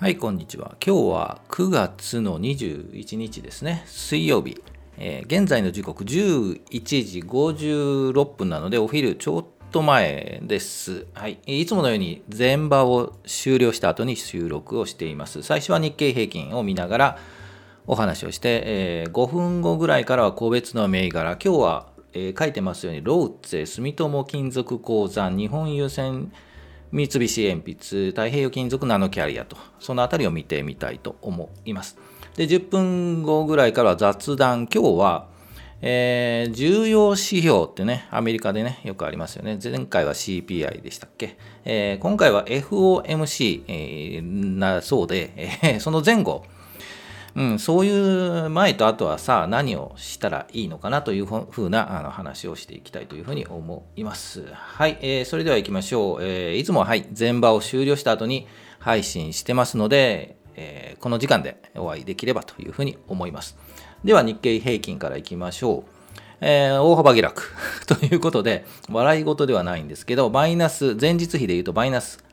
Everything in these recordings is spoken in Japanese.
はい、こんにちは。今日は9月の21日ですね、水曜日。えー、現在の時刻11時56分なので、お昼ちょっと前です。はい、いつものように前場を終了した後に収録をしています。最初は日経平均を見ながらお話をして、えー、5分後ぐらいからは個別の銘柄。今日は、えー、書いてますように、ローツェ、住友金属鉱山、日本優先三菱鉛筆、太平洋金属ナノキャリアと、そのあたりを見てみたいと思います。で、10分後ぐらいからは雑談。今日は、えー、重要指標ってね、アメリカでね、よくありますよね。前回は CPI でしたっけ？えー、今回は FOMC、えー、なそうで、えー、その前後、うん、そういう前とあとはさ何をしたらいいのかなというふうなあの話をしていきたいというふうに思います。はい、えー、それでは行きましょう。えー、いつもはい、前場を終了した後に配信してますので、えー、この時間でお会いできればというふうに思います。では日経平均からいきましょう。えー、大幅下落 ということで、笑い事ではないんですけど、マイナス、前日比で言うとマイナス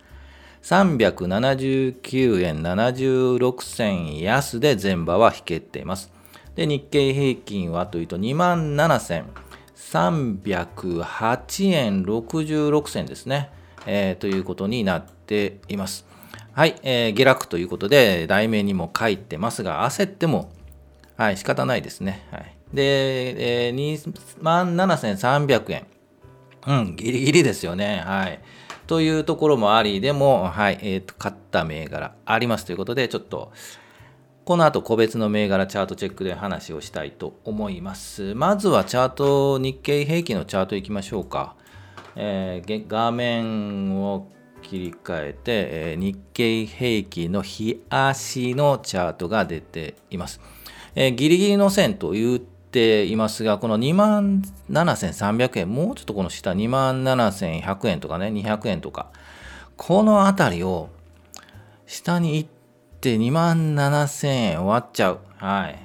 379円76銭安で前場は引けています。で、日経平均はというと27,308円66銭ですね、えー、ということになっています。はい、えー、下落ということで、題名にも書いてますが、焦っても、はい、仕方ないですね。はい、で、えー、27,300円。うん、ギリギリですよね。はい。というところもあり、でも、はい、えっ、ー、と、買った銘柄ありますということで、ちょっと、この後個別の銘柄チャートチェックで話をしたいと思います。まずはチャート、日経平均のチャートいきましょうか。えー、画面を切り替えて、えー、日経平均の日足のチャートが出ています。えー、ギリギリの線というていますが、この2万7300円、もうちょっとこの下、2万7100円とかね、200円とか、このあたりを下に行って2万7000円終わっちゃう。はい。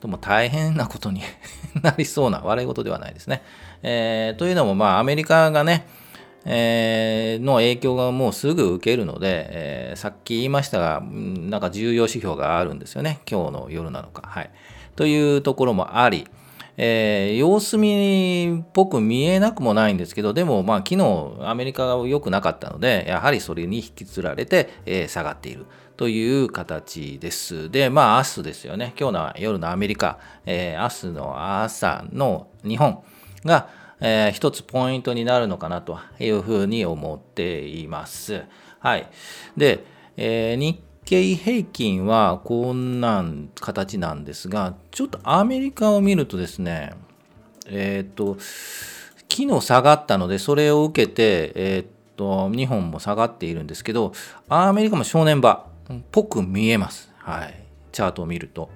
とも大変なことに なりそうな、悪いことではないですね。えー、というのも、まあ、アメリカがね、えー、の影響がもうすぐ受けるので、えー、さっき言いましたが、なんか重要指標があるんですよね。今日の夜なのか。はい。というところもあり、えー、様子見っぽく見えなくもないんですけど、でも、まあ、昨日アメリカが良くなかったので、やはりそれに引きつられて、えー、下がっているという形です。で、まあ、明日ですよね。今日の夜のアメリカ、えー、明日の朝の日本が、えー、一つポイントになるのかなというふうに思っています。はい。で、えー、日経平均はこんな形なんですが、ちょっとアメリカを見るとですね、えっ、ー、と、昨日下がったので、それを受けて、えっ、ー、と、日本も下がっているんですけど、アメリカも正念場っぽく見えます。はい。チャートを見ると。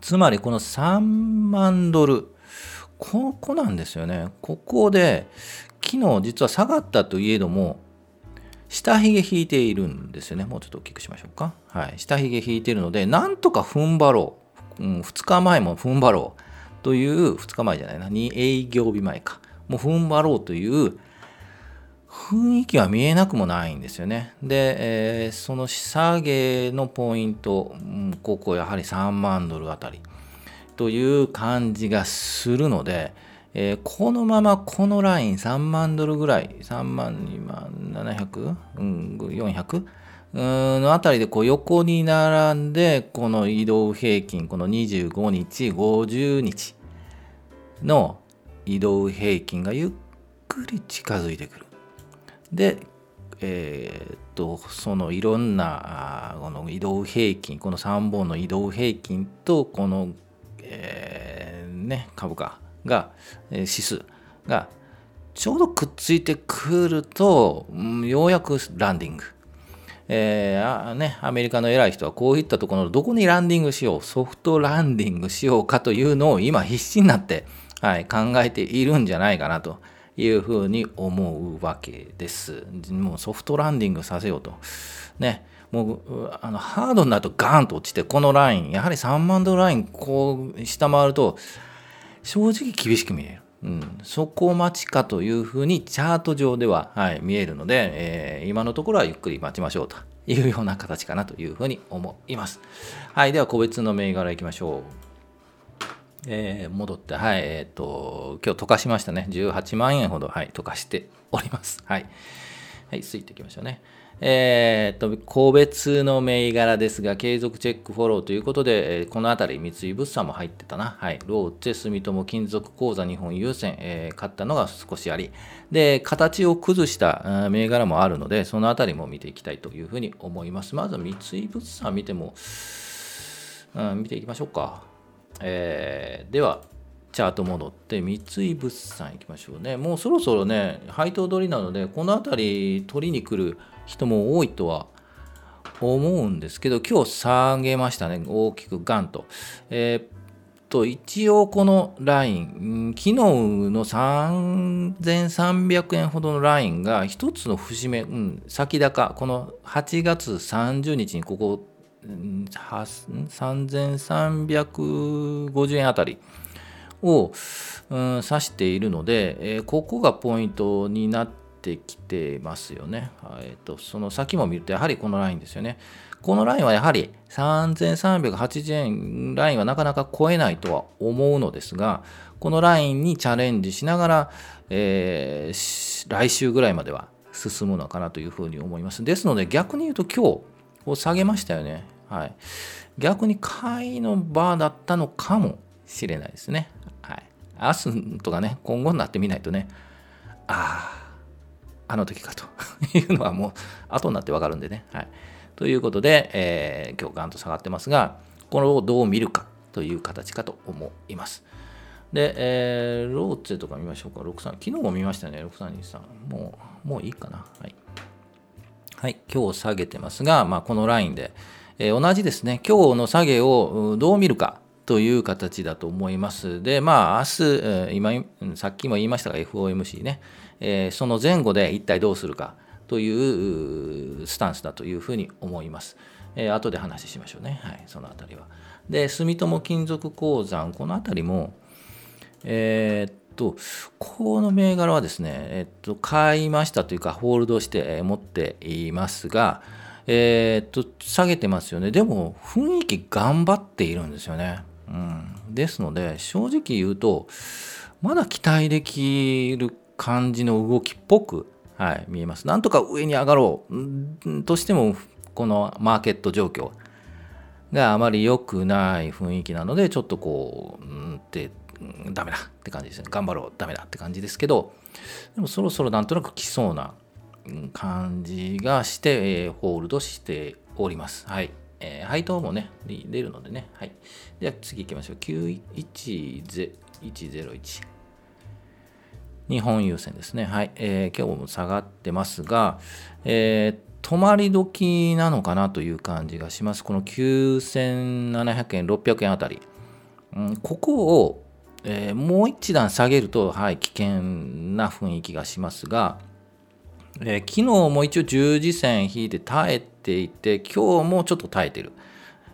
つまりこの3万ドル、ここなんですよね。ここで、昨日実は下がったといえども、下髭引いているんですよね。もうちょっと大きくしましょうか。はい。下髭引いているので、なんとか踏ん張ろう。うん、2日前も踏ん張ろう。という、2日前じゃないな、2営業日前か。もう踏ん張ろうという雰囲気は見えなくもないんですよね。で、えー、その下げのポイント、うん、ここやはり3万ドルあたりという感じがするので、えー、このままこのライン3万ドルぐらい、3万、2万700、うん、400のあたりでこう横に並んで、この移動平均、この25日、50日の移動平均がゆっくり近づいてくる。で、えー、っと、そのいろんなこの移動平均、この3本の移動平均と、この、えー、ね、株価が、え指数がちょうどくっついてくると、ようやくランディング。えーね、アメリカの偉い人はこういったところどこにランディングしよう、ソフトランディングしようかというのを今必死になって、はい、考えているんじゃないかなというふうに思うわけです。もうソフトランディングさせようと。ね、もうあのハードになるとガーンと落ちて、このライン、やはり3万ドルラインこう下回ると、正直厳しく見える。うん、そこ待ちかというふうにチャート上では、はい、見えるので、えー、今のところはゆっくり待ちましょうというような形かなというふうに思います。はい、では個別の銘柄いきましょう。えー、戻って、はい、えっ、ー、と、今日溶かしましたね。18万円ほど、はい、溶かしております。はい。はい、ついていきましょうね。えー、と、個別の銘柄ですが、継続チェックフォローということで、えー、このあたり三井物産も入ってたな。はい。ローチェ、住友金属口座日本郵船、えー、買ったのが少しあり、で、形を崩した銘柄もあるので、そのあたりも見ていきたいというふうに思います。まず三井物産見ても、うん、見ていきましょうか。えー、では、チャート戻って三井物産行きましょうね。もうそろそろね、配当取りなので、この辺り取りに来る人も多いとは思うんですけど、今日下げましたね、大きくガンと。えー、っと、一応このライン、昨日の3300円ほどのラインが一つの節目、うん、先高、この8月30日にここ、3350円あたりを、うん、指しているので、えー、ここがポイントになってきてますよね。えーと、その先も見るとやはりこのラインですよね。このラインはやはり3380円ラインはなかなか超えないとは思うのですが、このラインにチャレンジしながら、えー、来週ぐらいまでは進むのかなというふうに思います。ですので逆に言うと今日を下げましたよね。はい。逆に買いの場だったのかもしれないですね。はい。明日とかね、今後になってみないとね、ああ、あの時かと いうのはもう後になってわかるんでね。はい。ということで、えー、今日ガンと下がってますが、これをどう見るかという形かと思います。で、えー、ローツェとか見ましょうか。63。昨日も見ましたね。6323。もう、もういいかな。はい。はい。今日下げてますが、まあ、このラインで、えー、同じですね。今日の下げをどう見るかという形だと思います。で、まあ、明日、今、さっきも言いましたが、FOMC ね、えー、その前後で一体どうするかというスタンスだというふうに思います。えー、後で話しましょうね。はい、そのあたりは。で、住友金属鉱山、このあたりも、えー、っと、この銘柄はですね、えっと、買いましたというか、ホールドして持っていますが、えー、っと、下げてますよね。でも、雰囲気頑張っているんですよね。うん、ですので正直言うとまだ期待できる感じの動きっぽく、はい、見えます。なんとか上に上がろうとしてもこのマーケット状況があまり良くない雰囲気なのでちょっとこううんってダメだって感じですね頑張ろうダメだって感じですけどでもそろそろなんとなく来そうな感じがして、えー、ホールドしております。はい。えー、配当もね、出るのでね。はい。では次行きましょう。910101。日本郵船ですね。はい。えー、今日も下がってますが、えー、止まり時なのかなという感じがします。この9700円、600円あたり。うん、ここを、えー、もう一段下げると、はい、危険な雰囲気がしますが、えー、昨日も一応十字線引いて耐えていて、今日もちょっと耐えてる。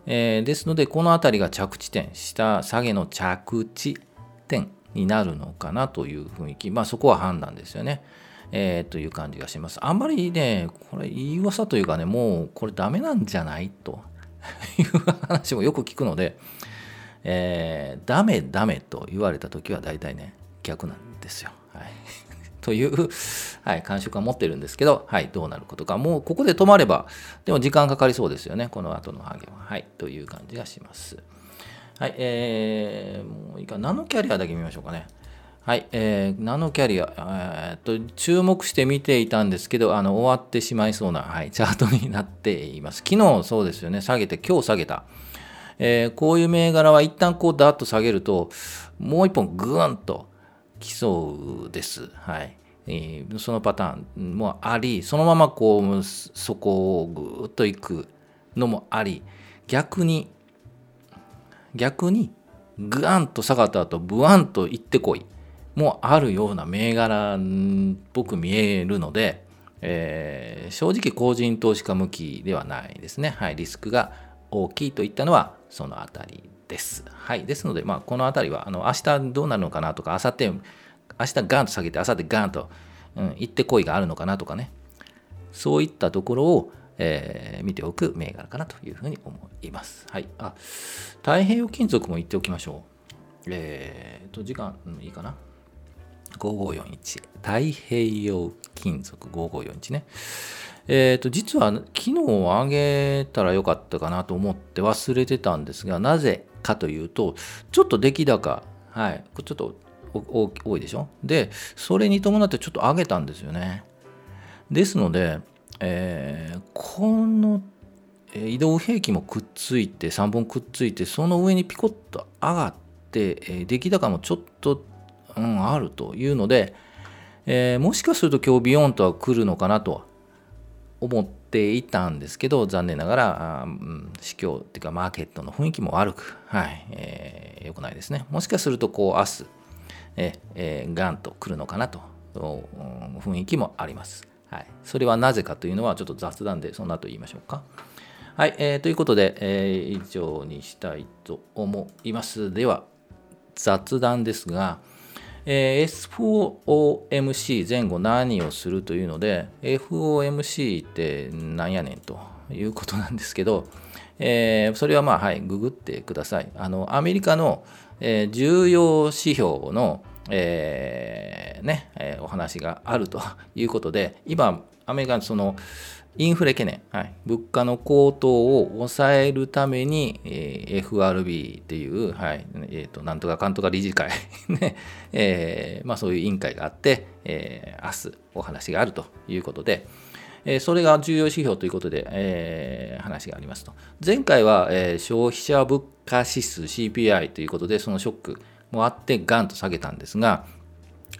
えー、ですので、この辺りが着地点、下下げの着地点になるのかなという雰囲気、まあそこは判断ですよね。えー、という感じがします。あんまりね、これ言い噂というかね、もうこれダメなんじゃないという話もよく聞くので、えー、ダメダメと言われた時は大体ね、逆なんですよ。はい という、はい、感触は持ってるんですけど、はい、どうなることか。もうここで止まれば、でも時間かかりそうですよね、この後のハゲは。はい、という感じがします。はい、えー、もういいか、ナノキャリアだけ見ましょうかね。はい、えー、ナノキャリア、えー、っと、注目して見ていたんですけど、あの、終わってしまいそうな、はい、チャートになっています。昨日そうですよね、下げて、今日下げた。えー、こういう銘柄は一旦こうダーッと下げると、もう一本グーンときそうです。はい。えー、そのパターンもあり、そのままこう、そこをぐーっと行くのもあり、逆に、逆に、ぐわんと下がった後、ブワンと行ってこいもあるような銘柄っぽく見えるので、えー、正直個人投資家向きではないですね。はい、リスクが大きいといったのはそのあたりです。はい。ですので、まあ、このあたりは、あの、明日どうなるのかなとか、明後日、明日ガンと下げて、明後日ガンと、うん、行ってこいがあるのかなとかね。そういったところを、えー、見ておく銘柄かなというふうに思います。はい。あ、太平洋金属も言っておきましょう。えーと、時間、うん、いいかな。5541。太平洋金属5541ね。えっ、と、実は昨日あげたらよかったかなと思って忘れてたんですが、なぜかというと、ちょっと出来高、はい、ちょっと多いでしょ？で、それに伴ってちょっと上げたんですよね。ですので、えー、この移動兵器もくっついて3本くっついてその上にピコッと上がって、え出来高もちょっと、うん、あるというので、えー、もしかすると今日ビヨンとは来るのかなと思っていたんですけど残念ながら、うん、市況っていうかマーケットの雰囲気も悪く、はいえー、よくないですね。もしかするとこう明日、ええー、ガンと来るのかなと、雰囲気もあります。はい、それはなぜかというのはちょっと雑談でその後言いましょうか。はい、えー、ということで、えー、以上にしたいと思います。では、雑談ですが、えー、S4OMC 前後何をするというので、FOMC ってなんやねんということなんですけど、えー、それはまあ、はい、ググってください。あの、アメリカの、えー、重要指標の、えー、ね、えー、お話があるということで、今、アメリカのそのインフレ懸念、はい、物価の高騰を抑えるために、えー、FRB っていう、はいえーと、なんとかかんとか理事会 ねえーまあ、そういう委員会があって、えー、明日お話があるということで、えー、それが重要指標ということで、えー、話がありますと。前回は、えー、消費者物価指数 CPI ということで、そのショック、もあってガンと下げたんですが、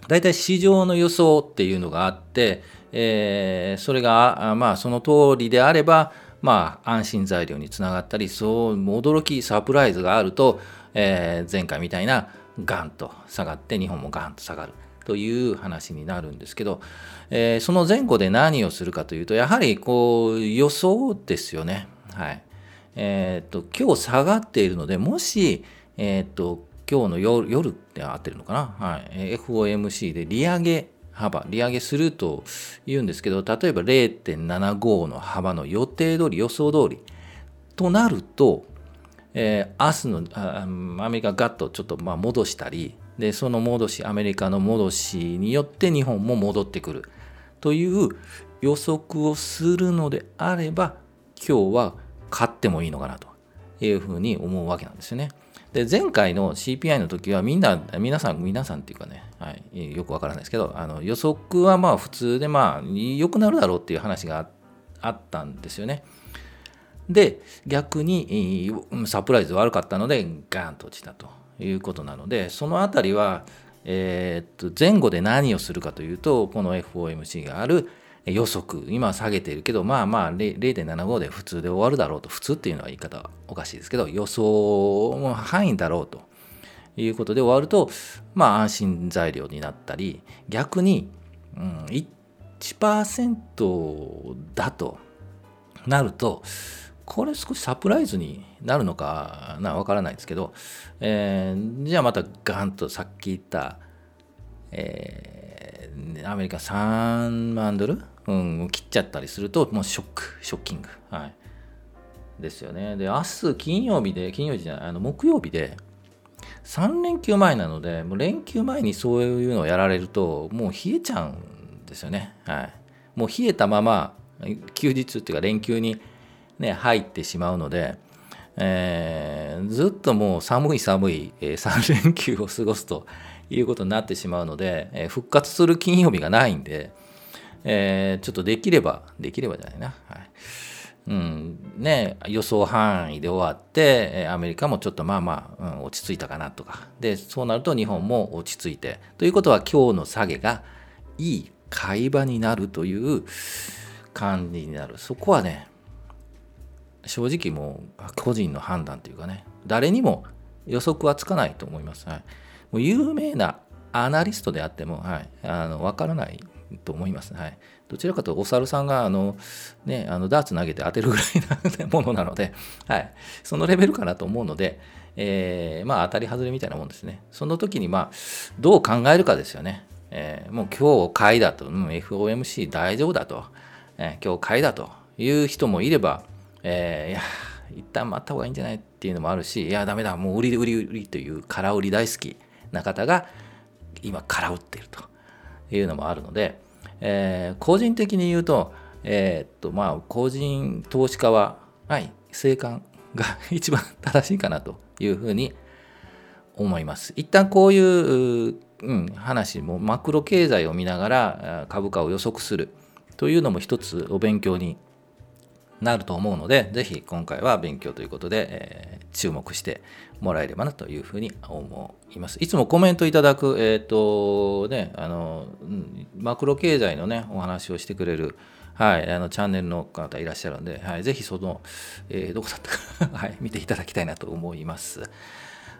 大体市場の予想っていうのがあって、えー、それが、まあ、その通りであれば、まあ、安心材料につながったり、そう驚き、サプライズがあると、えー、前回みたいなガンと下がって、日本もガンと下がるという話になるんですけど、えー、その前後で何をするかというと、やはりこう予想ですよね。はい。えっ、と、今日下がっているので、もし、えっ、と、今日の夜夜って合ってるのかな、はい、FOMC で利上げ幅、利上げすると言うんですけど、例えば0.75の幅の予定通り、予想通りとなると、えー、明日のアメリカガッとちょっとまあ戻したり、で、その戻し、アメリカの戻しによって日本も戻ってくるという予測をするのであれば、今日は買ってもいいのかなというふうに思うわけなんですよね。で前回の CPI の時はみんな皆さん皆さんっていうかね、はい、よくわからないですけどあの予測はまあ普通でまあ良くなるだろうっていう話があったんですよね。で逆にサプライズ悪かったのでガーンと落ちたということなのでそのあたりは、えー、っと前後で何をするかというとこの FOMC がある予測、今は下げているけど、まあまあ0.75で普通で終わるだろうと、普通っていうのは言い方はおかしいですけど、予想の範囲だろうと。いうことで終わると、まあ安心材料になったり、逆に、うん、1%だとなると、これ少しサプライズになるのかな、わからないですけど、えー、じゃあまたガンとさっき言った、えー、アメリカ3万ドルうん、切っちゃったりすると、もうショック、ショッキング。はい。ですよね。で、明日金曜日で、金曜日じゃない、あの木曜日で、3連休前なので、もう連休前にそういうのをやられると、もう冷えちゃうんですよね。はい。もう冷えたまま、休日っていうか連休に、ね、入ってしまうので、えー、ずっともう寒い寒い、えー、3連休を過ごすということになってしまうので、えー、復活する金曜日がないんで、えー、ちょっとできれば、できればじゃないな。はい。うん、ね、予想範囲で終わって、アメリカもちょっとまあまあ、うん、落ち着いたかなとか。で、そうなると日本も落ち着いて。ということは今日の下げがいい買い場になるという感じになる。そこはね、正直もう個人の判断というかね、誰にも予測はつかないと思います。はい、もう有名なアナリストであっても、はい、あの分からないと思います。はい、どちらかというとお猿さんがあの、ね、あのダーツ投げて当てるぐらいなものなので、はい、そのレベルかなと思うので、えー、まあ当たり外れみたいなもんですね。その時にまあどう考えるかですよね。えー、もう今日買いだと、うん、FOMC 大丈夫だと、えー、今日買いだという人もいれば、えー、いや一旦待った方がいいんじゃないっていうのもあるしいやダメだもう売り売り売りという空売り大好きな方が今空売っているというのもあるので、えー、個人的に言うとえー、っとまあ個人投資家ははい生還が 一番正しいかなというふうに思います。一旦こういう、うん、話もマクロ経済を見ながら株価を予測するというのも一つお勉強になると思うので、ぜひ今回は勉強ということで、えー、注目してもらえればなというふうに思います。いつもコメントいただく、えっ、ー、とね、あの、マクロ経済のね、お話をしてくれる、はい、あのチャンネルの方いらっしゃるので、はい、ぜひその、えー、どこだったか はい、見ていただきたいなと思います。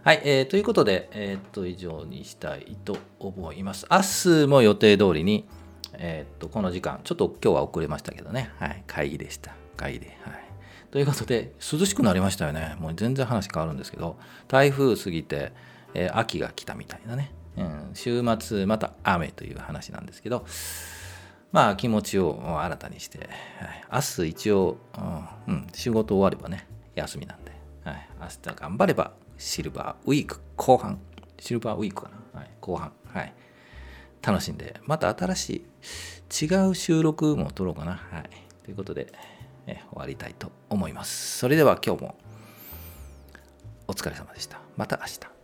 はい、えー、ということで、えっ、と、以上にしたいと思います。明日も予定通りに、えっ、と、この時間、ちょっと今日は遅れましたけどね、はい、会議でした。会議で。はい。ということで、涼しくなりましたよね。もう全然話変わるんですけど、台風過ぎて、えー、秋が来たみたいなね。うん、週末また雨という話なんですけど、まあ気持ちを新たにして、はい、明日一応、うん、仕事終わればね、休みなんで、はい、明日頑張ればシルバーウィーク後半、シルバーウィークかな、はい、後半、はい、楽しんで、また新しい違う収録も撮ろうかな。はい、ということで、え終わりたいと思います。それでは今日もお疲れ様でした。また明日。